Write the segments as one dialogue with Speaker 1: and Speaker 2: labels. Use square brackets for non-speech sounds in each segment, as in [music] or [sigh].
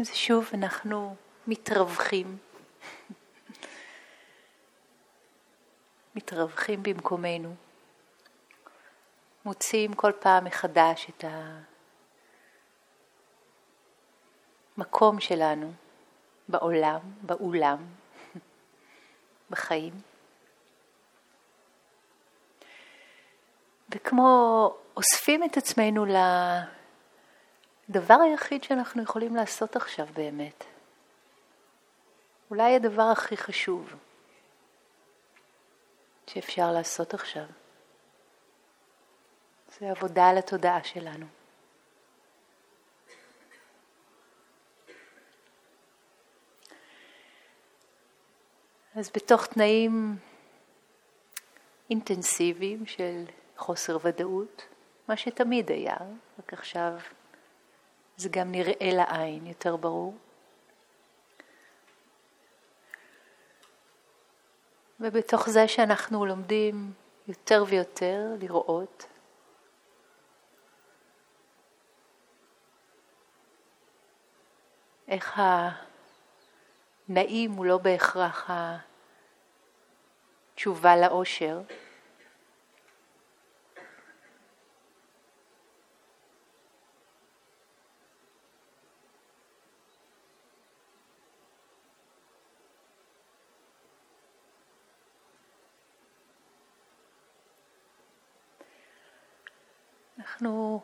Speaker 1: אז שוב אנחנו מתרווחים, [laughs] מתרווחים במקומנו, מוצאים כל פעם מחדש את המקום שלנו בעולם, באולם, [laughs] בחיים. וכמו אוספים את עצמנו לדבר היחיד שאנחנו יכולים לעשות עכשיו באמת. אולי הדבר הכי חשוב שאפשר לעשות עכשיו. זה עבודה על התודעה שלנו. אז בתוך תנאים אינטנסיביים של חוסר ודאות, מה שתמיד היה, רק עכשיו זה גם נראה לעין יותר ברור. ובתוך זה שאנחנו לומדים יותר ויותר לראות איך הנעים הוא לא בהכרח התשובה לאושר, אנחנו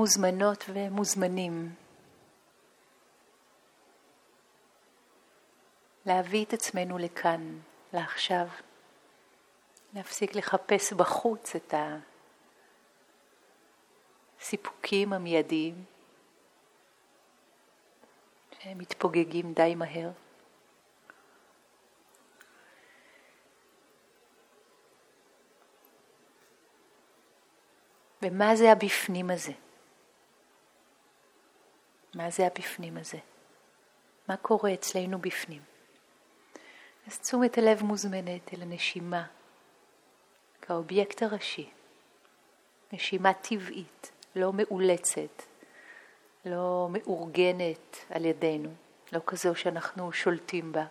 Speaker 1: מוזמנות ומוזמנים להביא את עצמנו לכאן, לעכשיו, להפסיק לחפש בחוץ את הסיפוקים המיידיים שהם מתפוגגים די מהר. ומה זה הבפנים הזה? מה זה הבפנים הזה? מה קורה אצלנו בפנים? אז תשומת הלב מוזמנת אל הנשימה כאובייקט הראשי. נשימה טבעית, לא מאולצת, לא מאורגנת על ידינו, לא כזו שאנחנו שולטים בה.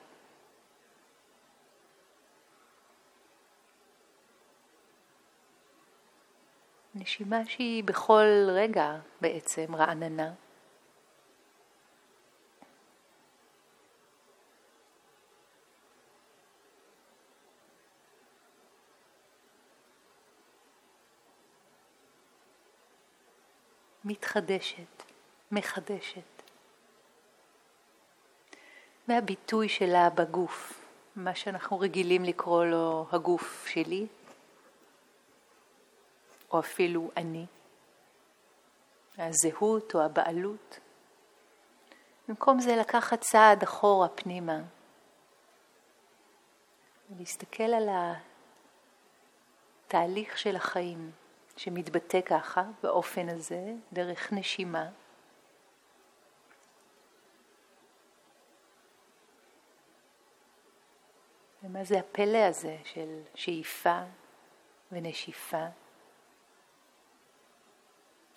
Speaker 1: נשימה שהיא בכל רגע בעצם רעננה. מתחדשת, מחדשת. מהביטוי שלה בגוף, מה שאנחנו רגילים לקרוא לו הגוף שלי, או אפילו אני, הזהות או הבעלות. במקום זה לקחת צעד אחורה פנימה ולהסתכל על התהליך של החיים שמתבטא ככה, באופן הזה, דרך נשימה. ומה זה הפלא הזה של שאיפה ונשיפה?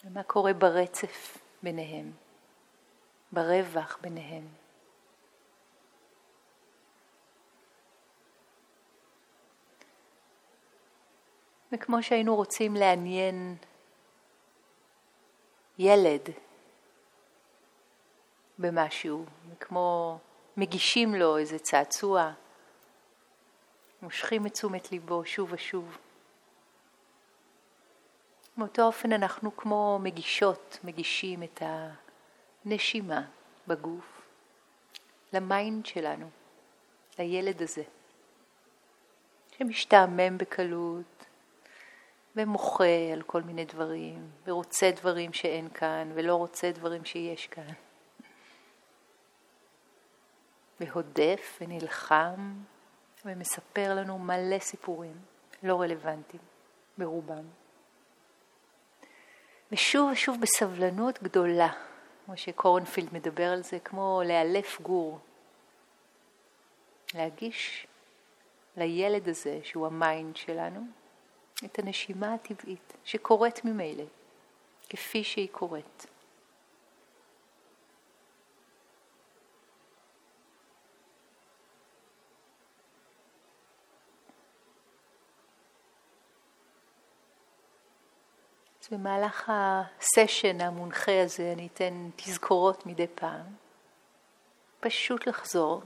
Speaker 1: ומה קורה ברצף ביניהם, ברווח ביניהם. וכמו שהיינו רוצים לעניין ילד במשהו, וכמו מגישים לו איזה צעצוע, מושכים את תשומת ליבו שוב ושוב. מאותו אופן אנחנו כמו מגישות, מגישים את הנשימה בגוף ל mind שלנו, לילד הזה, שמשתעמם בקלות ומוחה על כל מיני דברים, ורוצה דברים שאין כאן, ולא רוצה דברים שיש כאן. והודף ונלחם ומספר לנו מלא סיפורים לא רלוונטיים ברובם. ושוב ושוב בסבלנות גדולה, כמו שקורנפילד מדבר על זה, כמו לאלף גור. להגיש לילד הזה, שהוא ה mind שלנו, את הנשימה הטבעית שקורית ממילא, כפי שהיא קורית. אז במהלך הסשן המונחה הזה אני אתן תזכורות מדי פעם. פשוט לחזור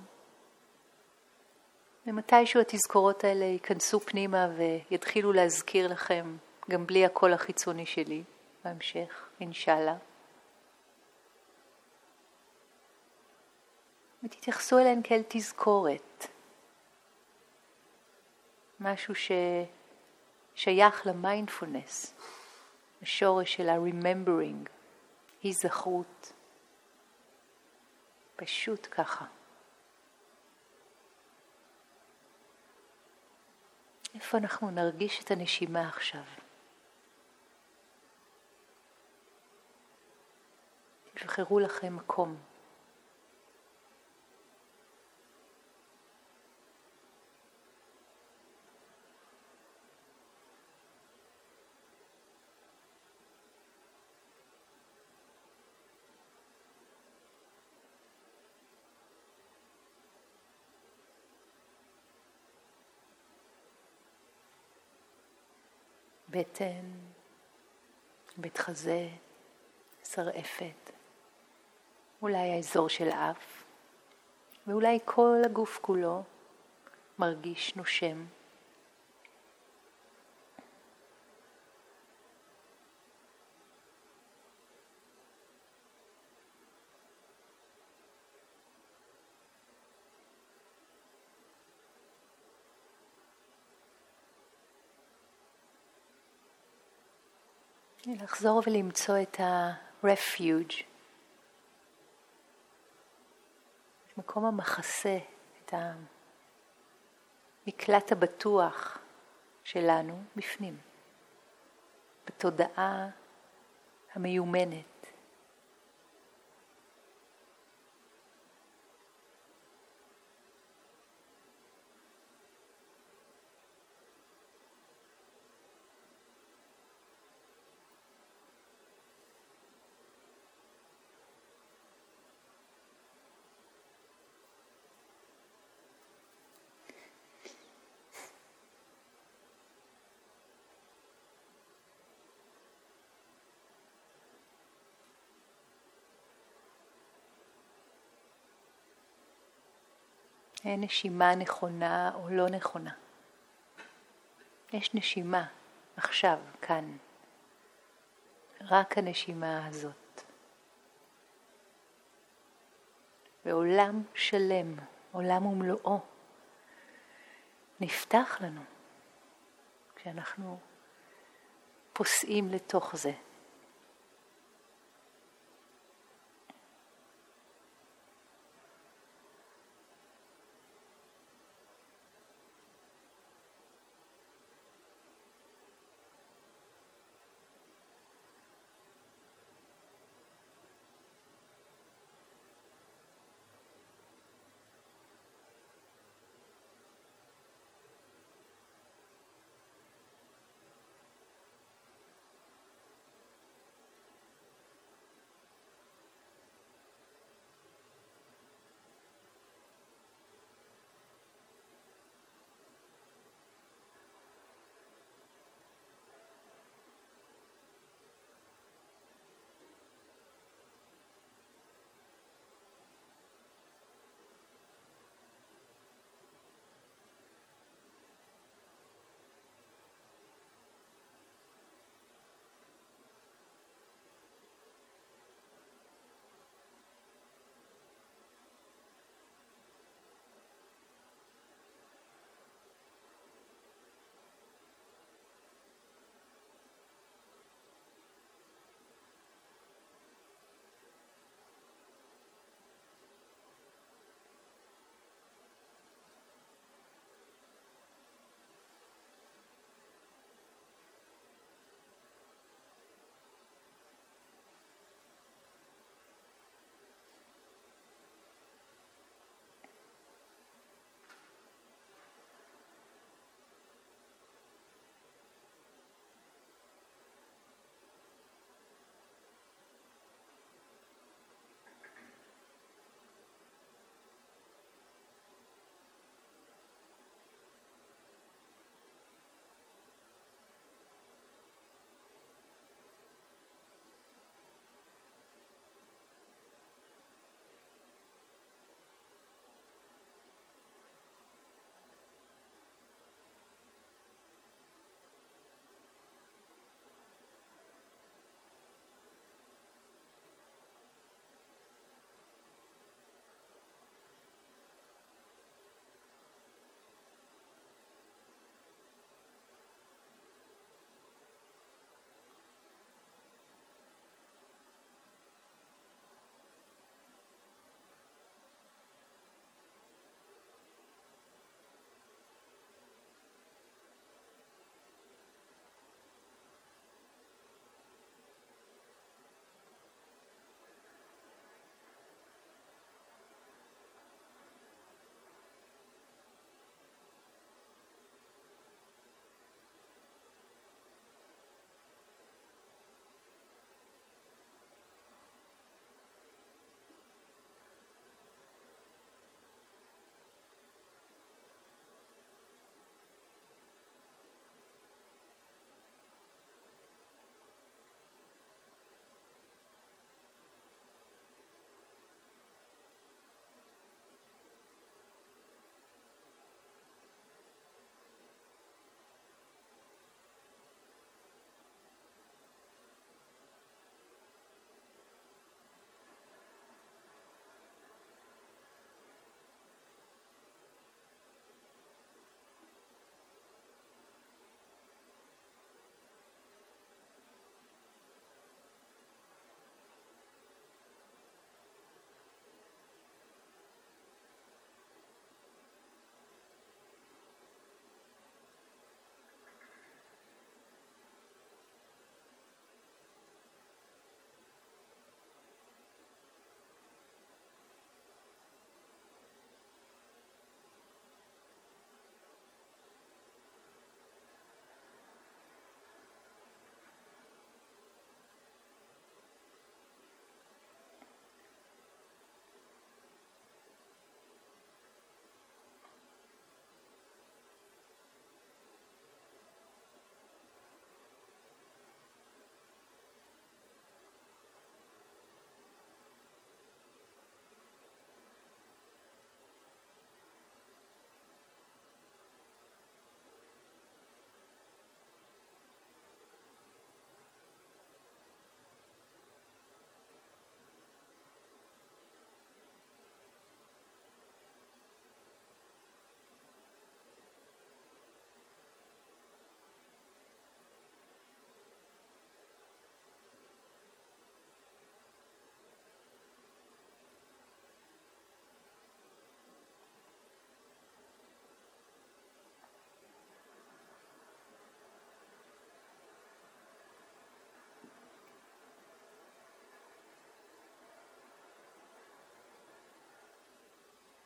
Speaker 1: ומתישהו התזכורות האלה ייכנסו פנימה ויתחילו להזכיר לכם, גם בלי הקול החיצוני שלי, בהמשך, אינשאללה. ותתייחסו אליהן כאל תזכורת. משהו ששייך למיינדפולנס, השורש של ה-remembering, היזכרות. פשוט ככה. איפה אנחנו נרגיש את הנשימה עכשיו? תבחרו לכם מקום. בטן, בית חזה, שרעפת, אולי האזור של אף, ואולי כל הגוף כולו מרגיש נושם. לחזור ולמצוא את ה-refuge, את מקום המחסה, את המקלט הבטוח שלנו בפנים, בתודעה המיומנת. אין נשימה נכונה או לא נכונה. יש נשימה עכשיו, כאן. רק הנשימה הזאת. ועולם שלם, עולם ומלואו, נפתח לנו כשאנחנו פוסעים לתוך זה.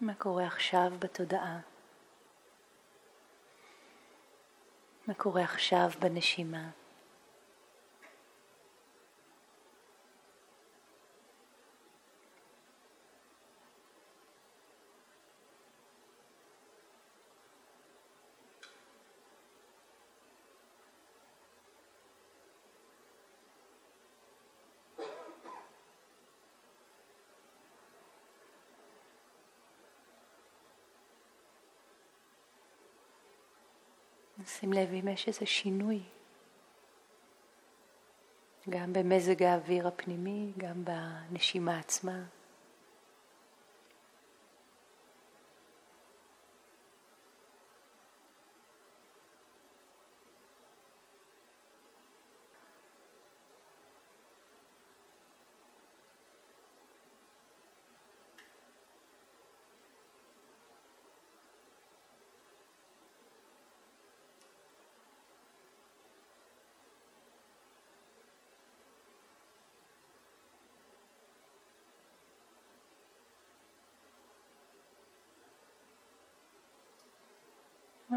Speaker 1: מה קורה עכשיו בתודעה? מה קורה עכשיו בנשימה? שים לב אם יש איזה שינוי, גם במזג האוויר הפנימי, גם בנשימה עצמה.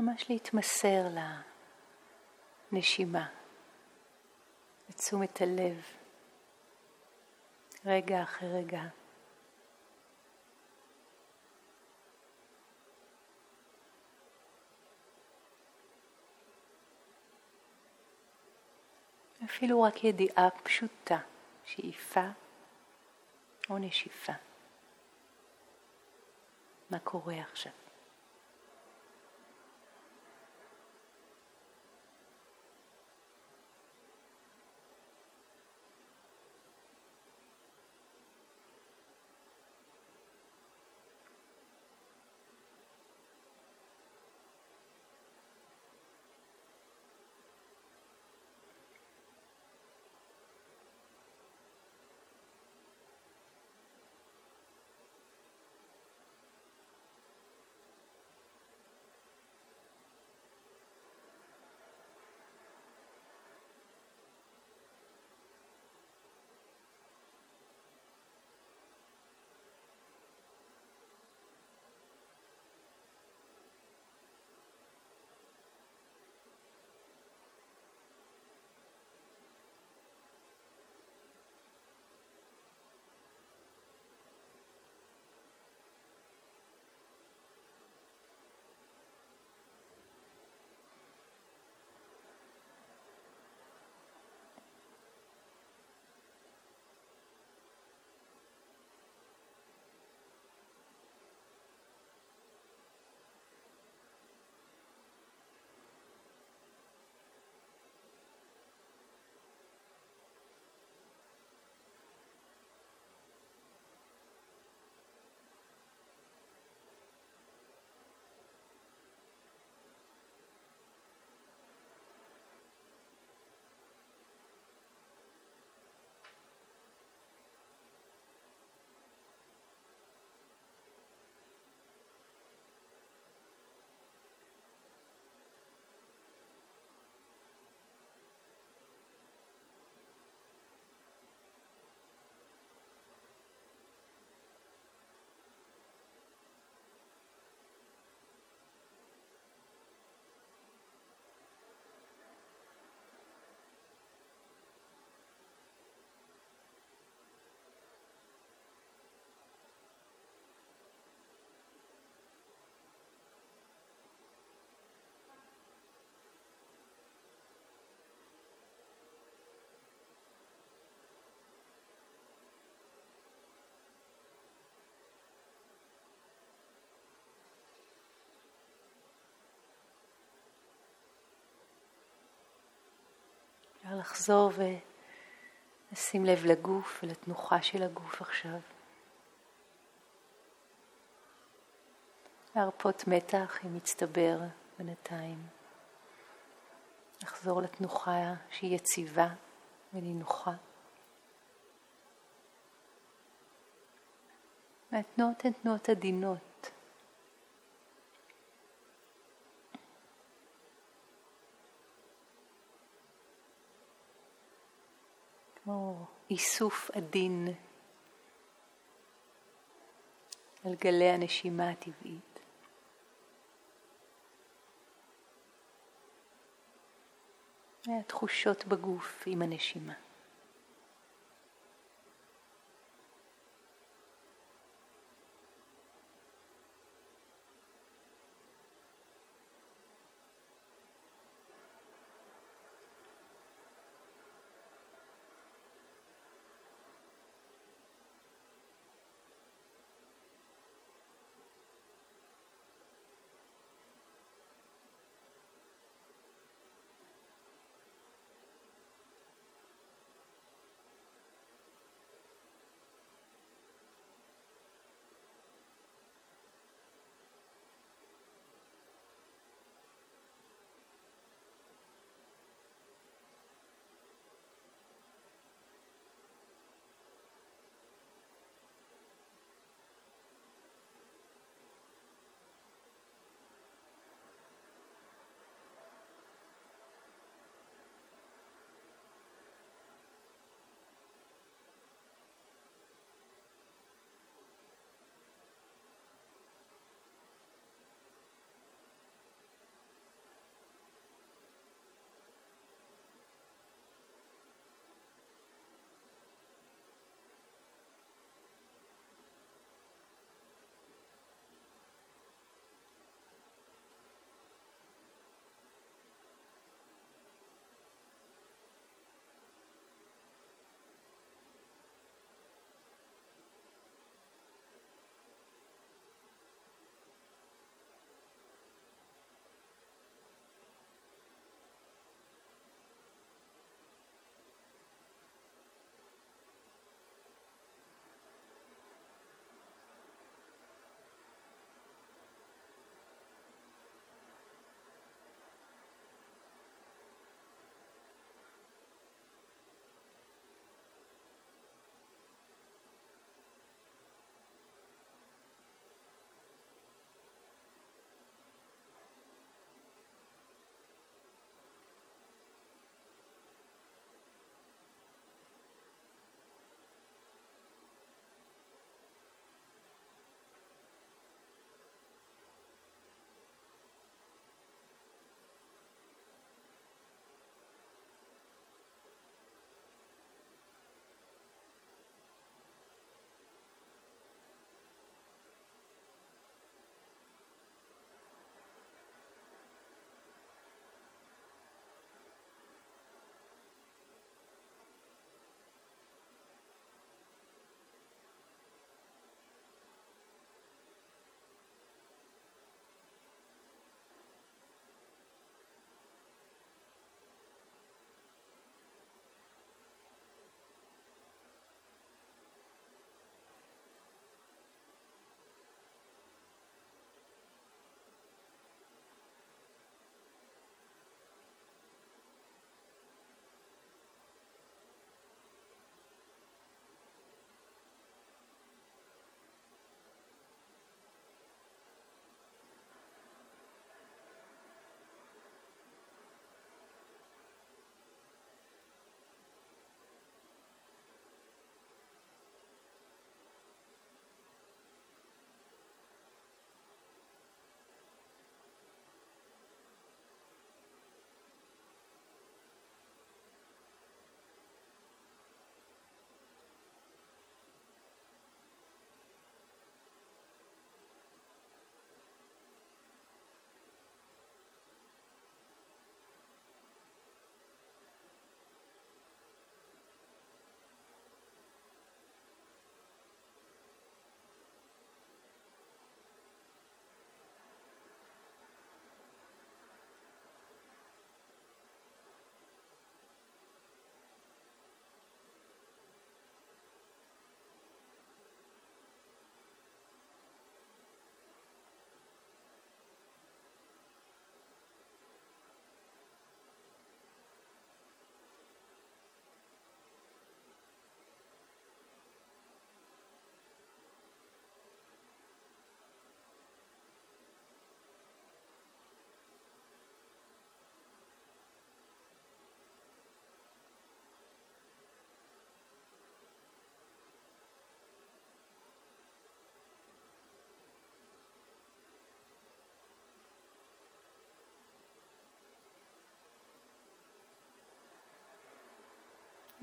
Speaker 1: ממש להתמסר לנשימה, לתשומת הלב, רגע אחרי רגע. אפילו רק ידיעה פשוטה, שאיפה או נשיפה. מה קורה עכשיו? אפשר לחזור ולשים לב לגוף ולתנוחה של הגוף עכשיו. להרפות מתח אם מצטבר בינתיים. לחזור לתנוחה שהיא יציבה ונינוחה. והתנועות הן תנועות עדינות. כמו איסוף עדין על גלי הנשימה הטבעית. התחושות בגוף עם הנשימה.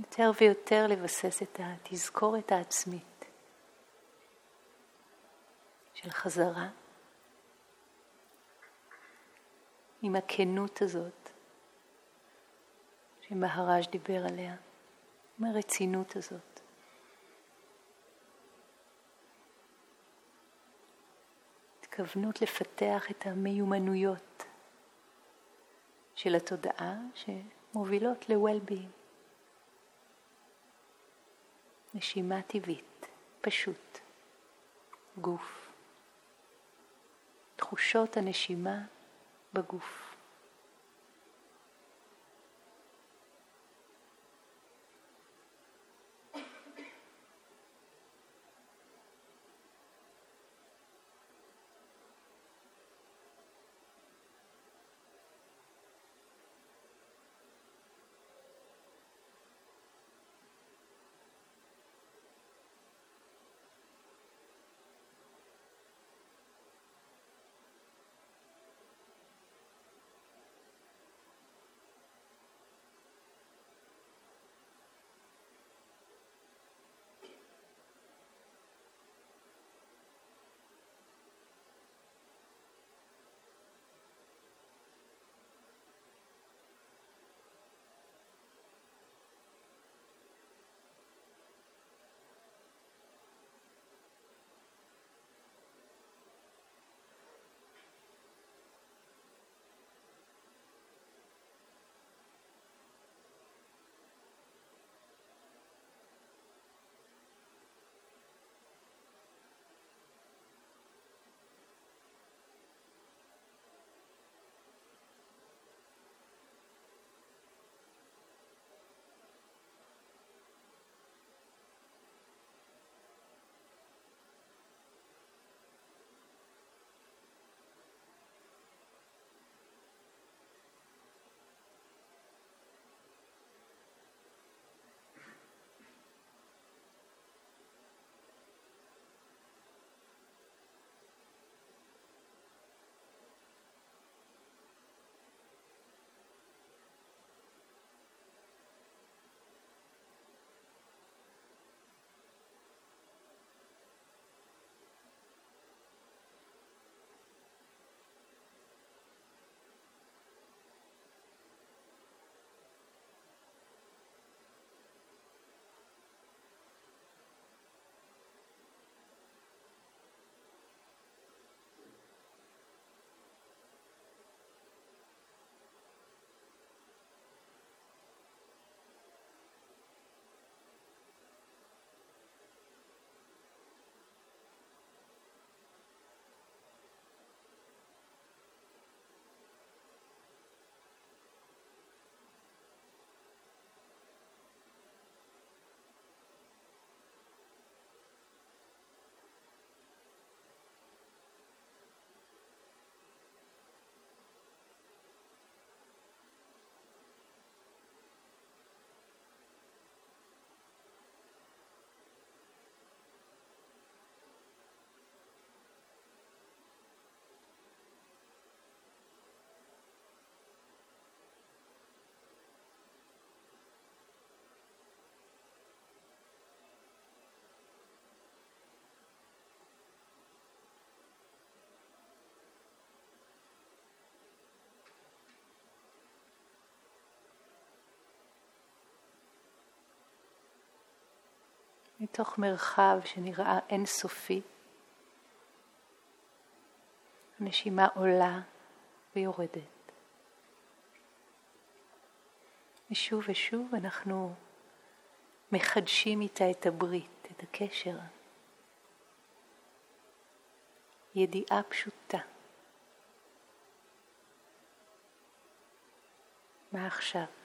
Speaker 1: יותר ויותר לבסס את התזכורת העצמית של חזרה עם הכנות הזאת שמהר"ש דיבר עליה, עם הרצינות הזאת. התכוונות לפתח את המיומנויות של התודעה שמובילות ל-well-being. נשימה טבעית, פשוט, גוף, תחושות הנשימה בגוף. מתוך מרחב שנראה אינסופי. הנשימה עולה ויורדת. ושוב ושוב אנחנו מחדשים איתה את הברית, את הקשר. ידיעה פשוטה. מה עכשיו?